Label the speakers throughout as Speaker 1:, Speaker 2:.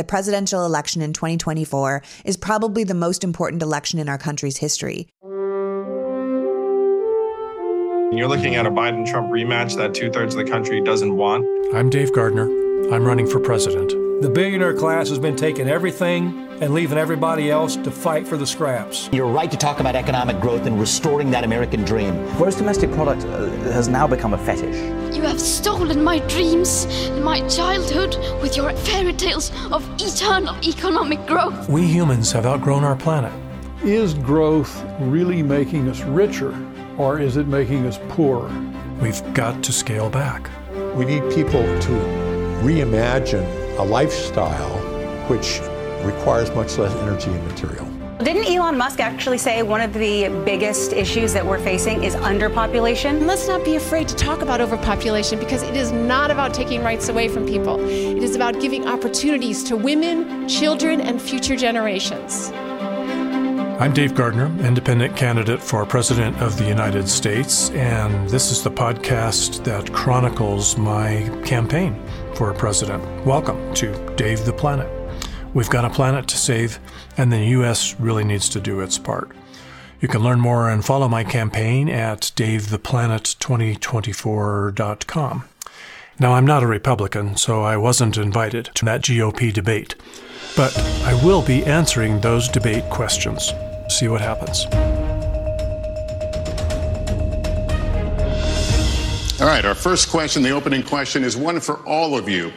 Speaker 1: the presidential election in 2024 is probably the most important election in our country's history.
Speaker 2: You're looking at a Biden Trump rematch that two thirds of the country doesn't want.
Speaker 3: I'm Dave Gardner. I'm running for president.
Speaker 4: The billionaire class has been taking everything and leaving everybody else to fight for the scraps.
Speaker 5: You're right to talk about economic growth and restoring that American dream.
Speaker 6: Gross domestic product uh, has now become a fetish.
Speaker 7: You have stolen my dreams and my childhood with your fairy tales of eternal economic growth.
Speaker 3: We humans have outgrown our planet.
Speaker 8: Is growth really making us richer or is it making us poorer?
Speaker 3: We've got to scale back.
Speaker 9: We need people to reimagine a lifestyle which requires much less energy and material.
Speaker 10: Didn't Elon Musk actually say one of the biggest issues that we're facing is underpopulation?
Speaker 11: Let's not be afraid to talk about overpopulation because it is not about taking rights away from people. It is about giving opportunities to women, children, and future generations.
Speaker 3: I'm Dave Gardner, independent candidate for President of the United States, and this is the podcast that chronicles my campaign for president. Welcome to Dave the Planet. We've got a planet to save, and the U.S. really needs to do its part. You can learn more and follow my campaign at davetheplanet2024.com. Now, I'm not a Republican, so I wasn't invited to that GOP debate, but I will be answering those debate questions see what happens.
Speaker 12: All right, our first question, the opening question, is one for all of you.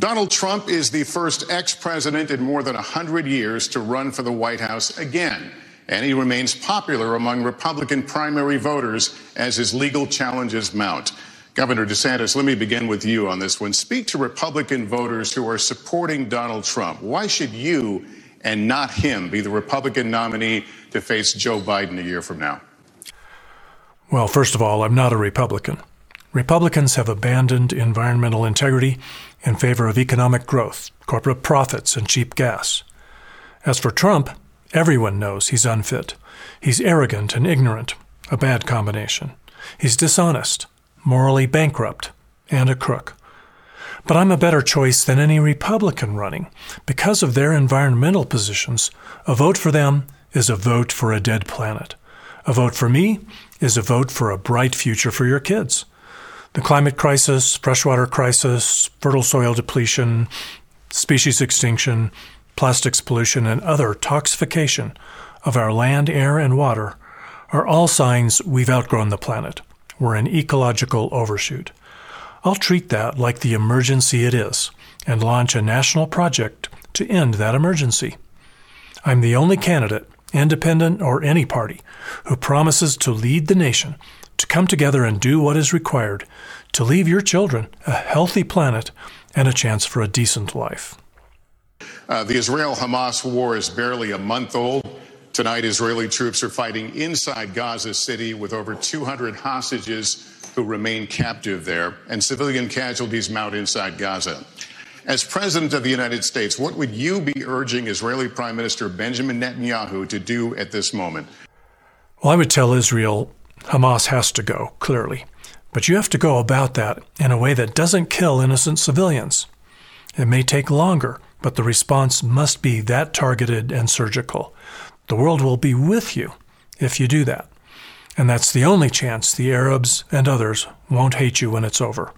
Speaker 12: Donald Trump is the first ex president in more than 100 years to run for the White House again. And he remains popular among Republican primary voters as his legal challenges mount. Governor DeSantis, let me begin with you on this one. Speak to Republican voters who are supporting Donald Trump. Why should you and not him be the Republican nominee to face Joe Biden a year from now?
Speaker 3: Well, first of all, I'm not a Republican. Republicans have abandoned environmental integrity in favor of economic growth, corporate profits, and cheap gas. As for Trump, everyone knows he's unfit. He's arrogant and ignorant, a bad combination. He's dishonest, morally bankrupt, and a crook. But I'm a better choice than any Republican running. Because of their environmental positions, a vote for them is a vote for a dead planet. A vote for me is a vote for a bright future for your kids. The climate crisis, freshwater crisis, fertile soil depletion, species extinction, plastics pollution, and other toxification of our land, air, and water are all signs we've outgrown the planet. We're in ecological overshoot. I'll treat that like the emergency it is and launch a national project to end that emergency. I'm the only candidate, independent or any party, who promises to lead the nation to come together and do what is required to leave your children a healthy planet and a chance for a decent life.
Speaker 12: Uh, the Israel Hamas war is barely a month old. Tonight, Israeli troops are fighting inside Gaza City with over 200 hostages who remain captive there, and civilian casualties mount inside Gaza. As President of the United States, what would you be urging Israeli Prime Minister Benjamin Netanyahu to do at this moment?
Speaker 3: Well, I would tell Israel Hamas has to go, clearly. But you have to go about that in a way that doesn't kill innocent civilians. It may take longer, but the response must be that targeted and surgical. The world will be with you if you do that. And that's the only chance the Arabs and others won't hate you when it's over.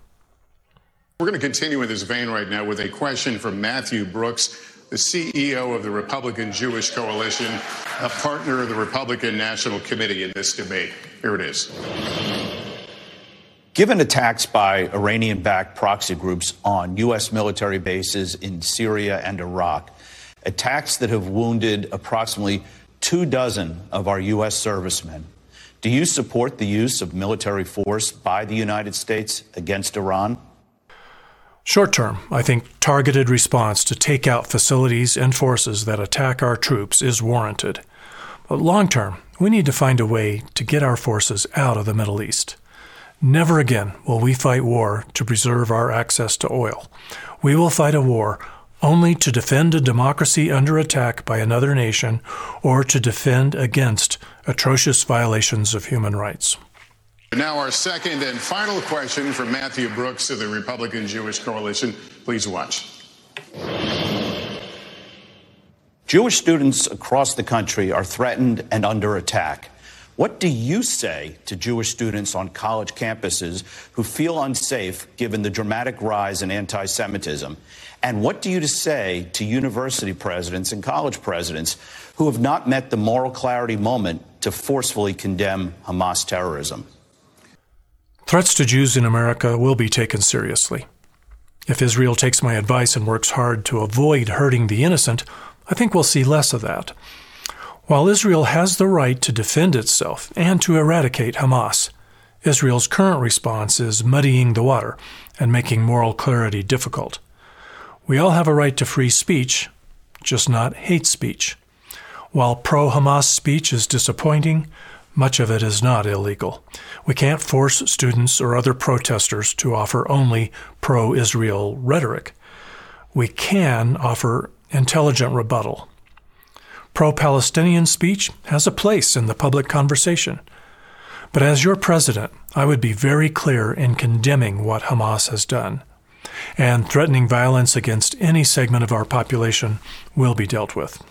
Speaker 12: We're going to continue in this vein right now with a question from Matthew Brooks, the CEO of the Republican Jewish Coalition, a partner of the Republican National Committee in this debate. Here it is.
Speaker 13: Given attacks by Iranian backed proxy groups on U.S. military bases in Syria and Iraq, attacks that have wounded approximately two dozen of our U.S. servicemen, do you support the use of military force by the United States against Iran?
Speaker 3: Short term, I think targeted response to take out facilities and forces that attack our troops is warranted. But long term, we need to find a way to get our forces out of the Middle East. Never again will we fight war to preserve our access to oil. We will fight a war only to defend a democracy under attack by another nation or to defend against atrocious violations of human rights.
Speaker 12: Now, our second and final question from Matthew Brooks of the Republican Jewish Coalition. Please watch.
Speaker 13: Jewish students across the country are threatened and under attack. What do you say to Jewish students on college campuses who feel unsafe given the dramatic rise in anti Semitism? And what do you say to university presidents and college presidents who have not met the moral clarity moment to forcefully condemn Hamas terrorism?
Speaker 3: Threats to Jews in America will be taken seriously. If Israel takes my advice and works hard to avoid hurting the innocent, I think we'll see less of that. While Israel has the right to defend itself and to eradicate Hamas, Israel's current response is muddying the water and making moral clarity difficult. We all have a right to free speech, just not hate speech. While pro Hamas speech is disappointing, much of it is not illegal. We can't force students or other protesters to offer only pro Israel rhetoric. We can offer intelligent rebuttal pro Palestinian speech has a place in the public conversation. But as your president, I would be very clear in condemning what Hamas has done. And threatening violence against any segment of our population will be dealt with.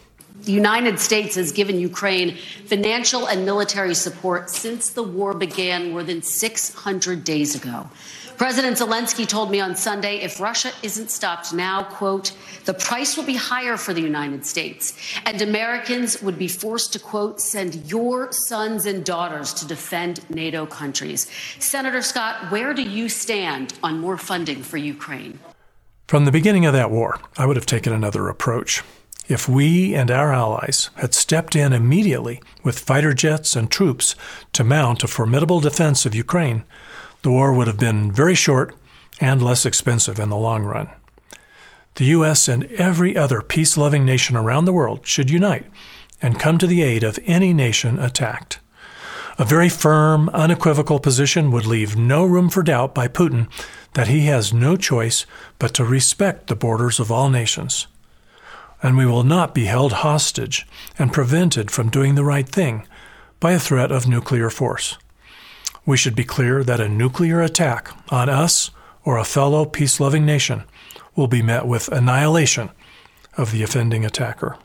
Speaker 14: The United States has given Ukraine financial and military support since the war began more than 600 days ago. President Zelensky told me on Sunday if Russia isn't stopped now, quote, the price will be higher for the United States, and Americans would be forced to, quote, send your sons and daughters to defend NATO countries. Senator Scott, where do you stand on more funding for Ukraine?
Speaker 3: From the beginning of that war, I would have taken another approach. If we and our allies had stepped in immediately with fighter jets and troops to mount a formidable defense of Ukraine, the war would have been very short and less expensive in the long run. The U.S. and every other peace loving nation around the world should unite and come to the aid of any nation attacked. A very firm, unequivocal position would leave no room for doubt by Putin that he has no choice but to respect the borders of all nations. And we will not be held hostage and prevented from doing the right thing by a threat of nuclear force we should be clear that a nuclear attack on us or a fellow peace loving nation will be met with annihilation of the offending attacker.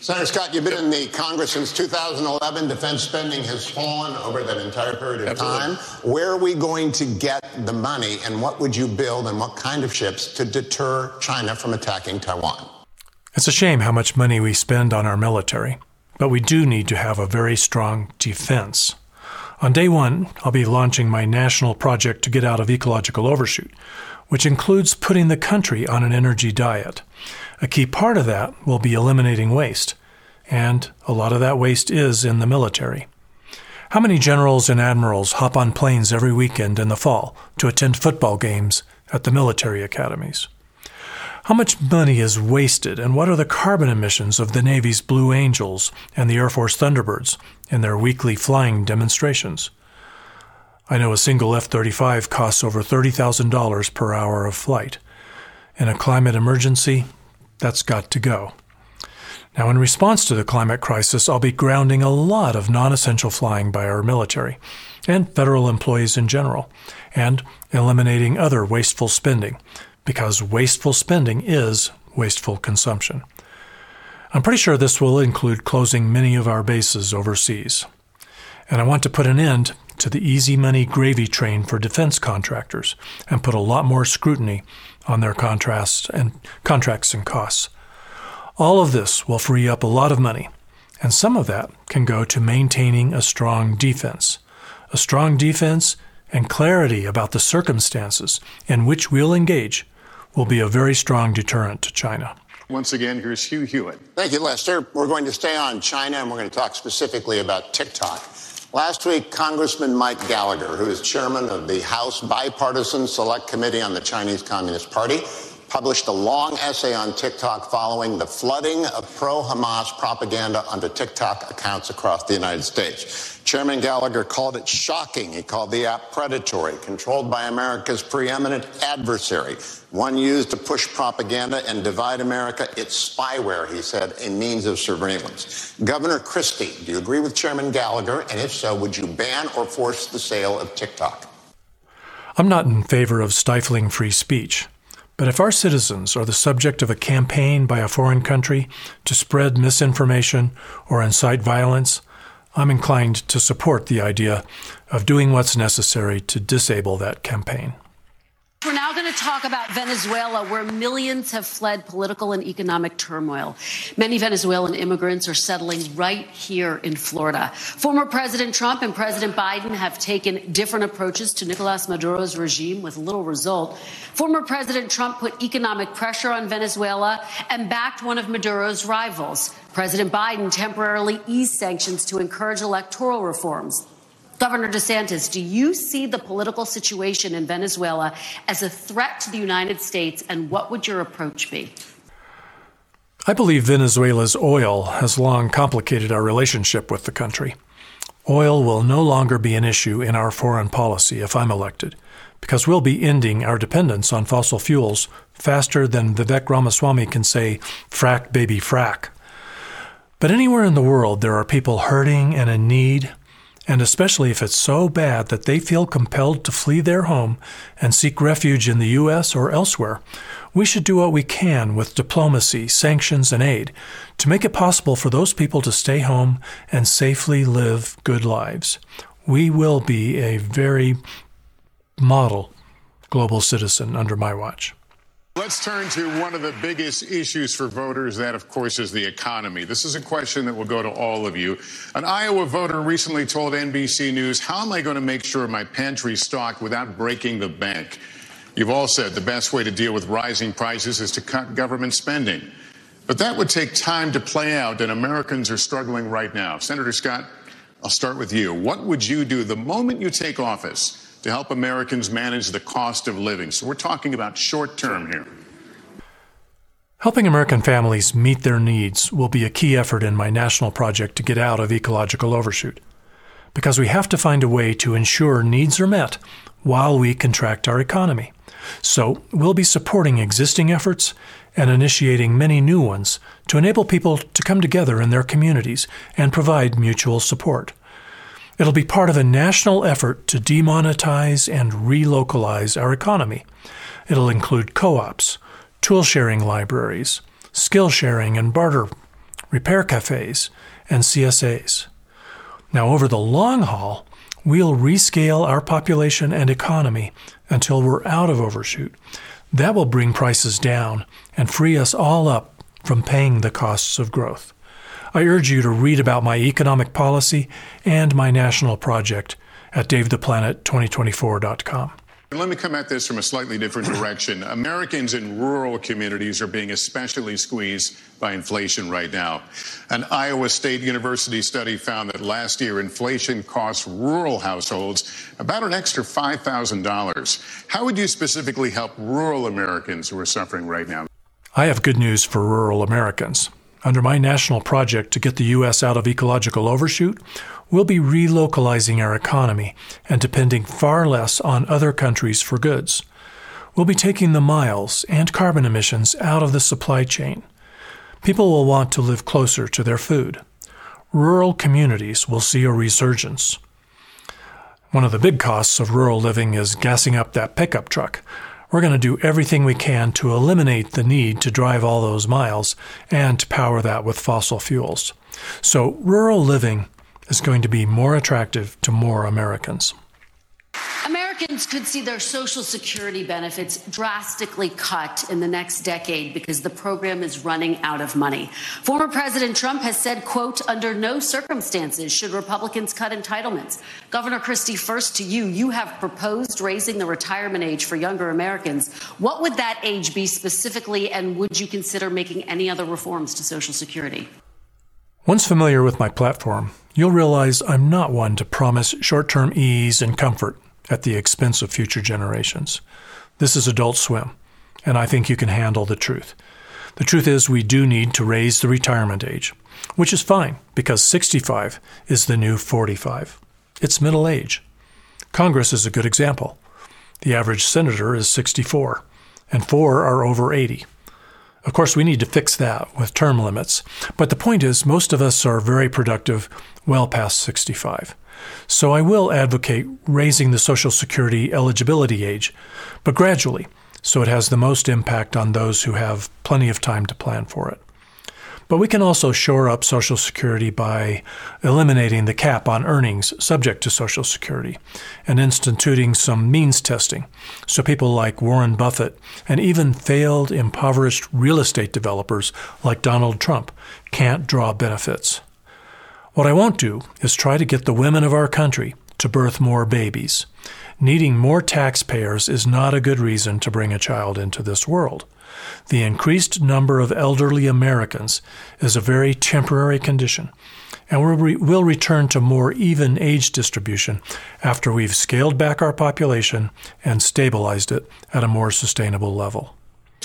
Speaker 15: Senator Scott, you've been in the Congress since 2011. Defense spending has fallen over that entire period of Absolutely. time. Where are we going to get the money, and what would you build, and what kind of ships to deter China from attacking Taiwan?
Speaker 3: It's a shame how much money we spend on our military, but we do need to have a very strong defense. On day one, I'll be launching my national project to get out of ecological overshoot, which includes putting the country on an energy diet. A key part of that will be eliminating waste, and a lot of that waste is in the military. How many generals and admirals hop on planes every weekend in the fall to attend football games at the military academies? How much money is wasted, and what are the carbon emissions of the Navy's Blue Angels and the Air Force Thunderbirds in their weekly flying demonstrations? I know a single F 35 costs over $30,000 per hour of flight. In a climate emergency, that's got to go. Now, in response to the climate crisis, I'll be grounding a lot of non essential flying by our military and federal employees in general, and eliminating other wasteful spending because wasteful spending is wasteful consumption. I'm pretty sure this will include closing many of our bases overseas. And I want to put an end to the easy money gravy train for defense contractors and put a lot more scrutiny on their contracts and contracts and costs. All of this will free up a lot of money, and some of that can go to maintaining a strong defense. A strong defense and clarity about the circumstances in which we'll engage will be a very strong deterrent to China.
Speaker 12: Once again, here's Hugh Hewitt.
Speaker 15: Thank you, Lester. We're going to stay on China and we're going to talk specifically about TikTok. Last week, Congressman Mike Gallagher, who is chairman of the House Bipartisan Select Committee on the Chinese Communist Party, published a long essay on TikTok following the flooding of pro Hamas propaganda onto TikTok accounts across the United States. Chairman Gallagher called it shocking. He called the app predatory, controlled by America's preeminent adversary, one used to push propaganda and divide America. It's spyware, he said, a means of surveillance. Governor Christie, do you agree with Chairman Gallagher? And if so, would you ban or force the sale of TikTok?
Speaker 3: I'm not in favor of stifling free speech, But if our citizens are the subject of a campaign by a foreign country to spread misinformation or incite violence, I'm inclined to support the idea of doing what's necessary to disable that campaign.
Speaker 14: We're now going to talk about Venezuela, where millions have fled political and economic turmoil. Many Venezuelan immigrants are settling right here in Florida. Former President Trump and President Biden have taken different approaches to Nicolas Maduro's regime with little result. Former President Trump put economic pressure on Venezuela and backed one of Maduro's rivals. President Biden temporarily eased sanctions to encourage electoral reforms. Governor DeSantis, do you see the political situation in Venezuela as a threat to the United States, and what would your approach be?
Speaker 3: I believe Venezuela's oil has long complicated our relationship with the country. Oil will no longer be an issue in our foreign policy if I'm elected, because we'll be ending our dependence on fossil fuels faster than Vivek Ramaswamy can say, frack baby frack. But anywhere in the world there are people hurting and in need, and especially if it's so bad that they feel compelled to flee their home and seek refuge in the U.S. or elsewhere, we should do what we can with diplomacy, sanctions, and aid to make it possible for those people to stay home and safely live good lives. We will be a very model global citizen under my watch.
Speaker 12: Let's turn to one of the biggest issues for voters. That, of course, is the economy. This is a question that will go to all of you. An Iowa voter recently told NBC News, How am I going to make sure my pantry's stocked without breaking the bank? You've all said the best way to deal with rising prices is to cut government spending. But that would take time to play out, and Americans are struggling right now. Senator Scott, I'll start with you. What would you do the moment you take office? To help Americans manage the cost of living. So we're talking about short term here.
Speaker 3: Helping American families meet their needs will be a key effort in my national project to get out of ecological overshoot. Because we have to find a way to ensure needs are met while we contract our economy. So, we'll be supporting existing efforts and initiating many new ones to enable people to come together in their communities and provide mutual support. It'll be part of a national effort to demonetize and relocalize our economy. It'll include co ops, tool sharing libraries, skill sharing and barter, repair cafes, and CSAs. Now, over the long haul, we'll rescale our population and economy until we're out of overshoot. That will bring prices down and free us all up from paying the costs of growth. I urge you to read about my economic policy and my national project at DaveThePlanet2024.com.
Speaker 12: Let me come at this from a slightly different direction. Americans in rural communities are being especially squeezed by inflation right now. An Iowa State University study found that last year inflation cost rural households about an extra $5,000. How would you specifically help rural Americans who are suffering right now?
Speaker 3: I have good news for rural Americans. Under my national project to get the U.S. out of ecological overshoot, we'll be relocalizing our economy and depending far less on other countries for goods. We'll be taking the miles and carbon emissions out of the supply chain. People will want to live closer to their food. Rural communities will see a resurgence. One of the big costs of rural living is gassing up that pickup truck, we're going to do everything we can to eliminate the need to drive all those miles and to power that with fossil fuels. So, rural living is going to be more attractive to more Americans.
Speaker 14: Americans could see their Social Security benefits drastically cut in the next decade because the program is running out of money. Former President Trump has said, quote, under no circumstances should Republicans cut entitlements. Governor Christie, first to you, you have proposed raising the retirement age for younger Americans. What would that age be specifically, and would you consider making any other reforms to Social Security?
Speaker 3: Once familiar with my platform, you'll realize I'm not one to promise short term ease and comfort at the expense of future generations. This is Adult Swim, and I think you can handle the truth. The truth is, we do need to raise the retirement age, which is fine because 65 is the new 45. It's middle age. Congress is a good example. The average senator is 64, and four are over 80. Of course, we need to fix that with term limits, but the point is, most of us are very productive well past 65. So I will advocate raising the Social Security eligibility age, but gradually, so it has the most impact on those who have plenty of time to plan for it. But we can also shore up Social Security by eliminating the cap on earnings subject to Social Security and instituting some means testing so people like Warren Buffett and even failed, impoverished real estate developers like Donald Trump can't draw benefits. What I won't do is try to get the women of our country to birth more babies. Needing more taxpayers is not a good reason to bring a child into this world. The increased number of elderly Americans is a very temporary condition, and we will return to more even age distribution after we've scaled back our population and stabilized it at a more sustainable level.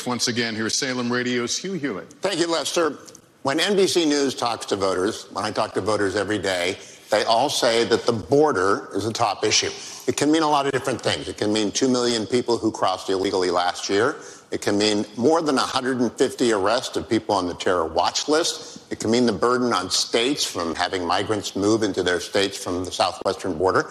Speaker 12: Once again, here's Salem Radio's Hugh Hewitt.
Speaker 15: Thank you, Lester. When NBC News talks to voters, when I talk to voters every day, they all say that the border is a top issue. It can mean a lot of different things. It can mean 2 million people who crossed illegally last year. It can mean more than 150 arrests of people on the terror watch list. It can mean the burden on states from having migrants move into their states from the southwestern border.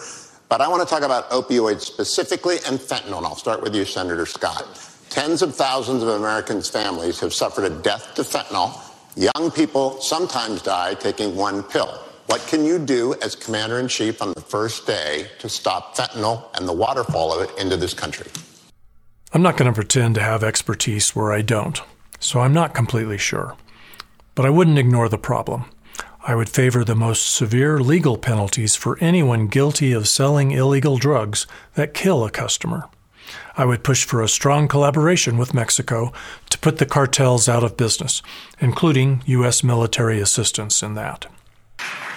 Speaker 15: But I want to talk about opioids specifically and fentanyl. And I'll start with you, Senator Scott. Tens of thousands of Americans' families have suffered a death to fentanyl. Young people sometimes die taking one pill. What can you do as commander in chief on the first day to stop fentanyl and the waterfall of it into this country?
Speaker 3: I'm not going to pretend to have expertise where I don't, so I'm not completely sure. But I wouldn't ignore the problem. I would favor the most severe legal penalties for anyone guilty of selling illegal drugs that kill a customer. I would push for a strong collaboration with Mexico to put the cartels out of business, including U.S. military assistance in that.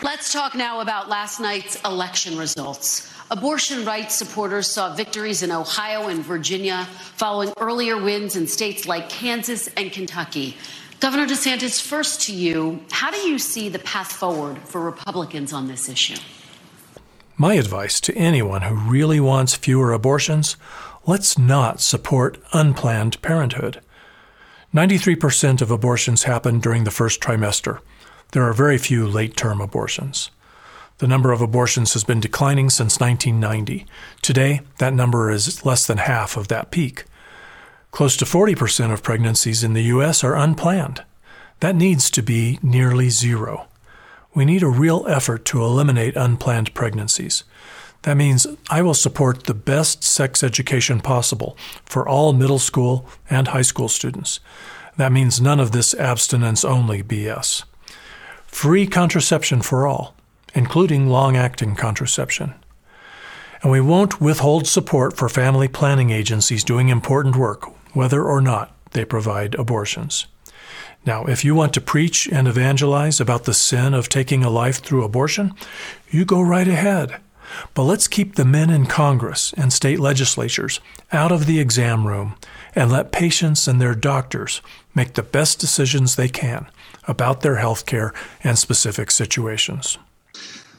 Speaker 14: Let's talk now about last night's election results. Abortion rights supporters saw victories in Ohio and Virginia following earlier wins in states like Kansas and Kentucky. Governor DeSantis, first to you, how do you see the path forward for Republicans on this issue?
Speaker 3: My advice to anyone who really wants fewer abortions let's not support unplanned parenthood. 93% of abortions happen during the first trimester there are very few late term abortions. The number of abortions has been declining since 1990. Today, that number is less than half of that peak. Close to 40% of pregnancies in the U.S. are unplanned. That needs to be nearly zero. We need a real effort to eliminate unplanned pregnancies. That means I will support the best sex education possible for all middle school and high school students. That means none of this abstinence only BS free contraception for all, including long acting contraception. And we won't withhold support for family planning agencies doing important work, whether or not they provide abortions. Now, if you want to preach and evangelize about the sin of taking a life through abortion, you go right ahead. But let's keep the men in Congress and state legislatures out of the exam room and let patients and their doctors make the best decisions they can about their health care and specific situations.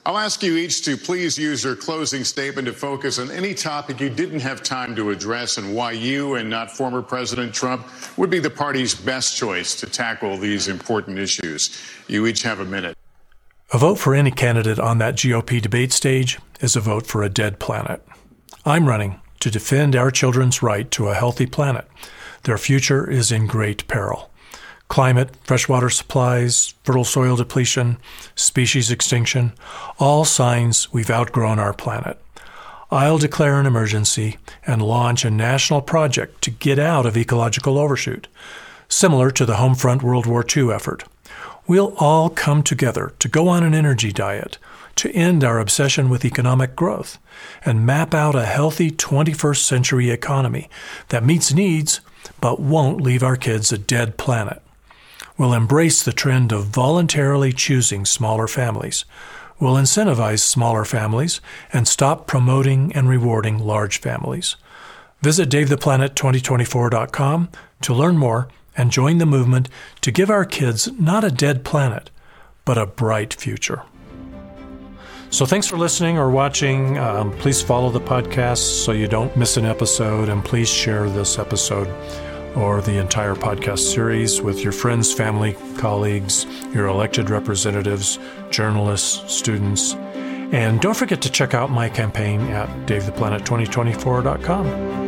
Speaker 12: I'll ask you each to please use your closing statement to focus on any topic you didn't have time to address and why you and not former President Trump would be the party's best choice to tackle these important issues. You each have a minute.
Speaker 3: A vote for any candidate on that GOP debate stage is a vote for a dead planet. I'm running to defend our children's right to a healthy planet. Their future is in great peril climate, freshwater supplies, fertile soil depletion, species extinction, all signs we've outgrown our planet. I'll declare an emergency and launch a national project to get out of ecological overshoot, similar to the Homefront World War II effort. We'll all come together to go on an energy diet, to end our obsession with economic growth, and map out a healthy 21st century economy that meets needs but won't leave our kids a dead planet We'll embrace the trend of voluntarily choosing smaller families, We'll incentivize smaller families, and stop promoting and rewarding large families. Visit DaveThePlanet2024.com to learn more and join the movement to give our kids not a dead planet, but a bright future. So, thanks for listening or watching. Um, please follow the podcast so you don't miss an episode, and please share this episode or the entire podcast series with your friends, family, colleagues, your elected representatives, journalists, students. And don't forget to check out my campaign at DaveThePlanet2024.com.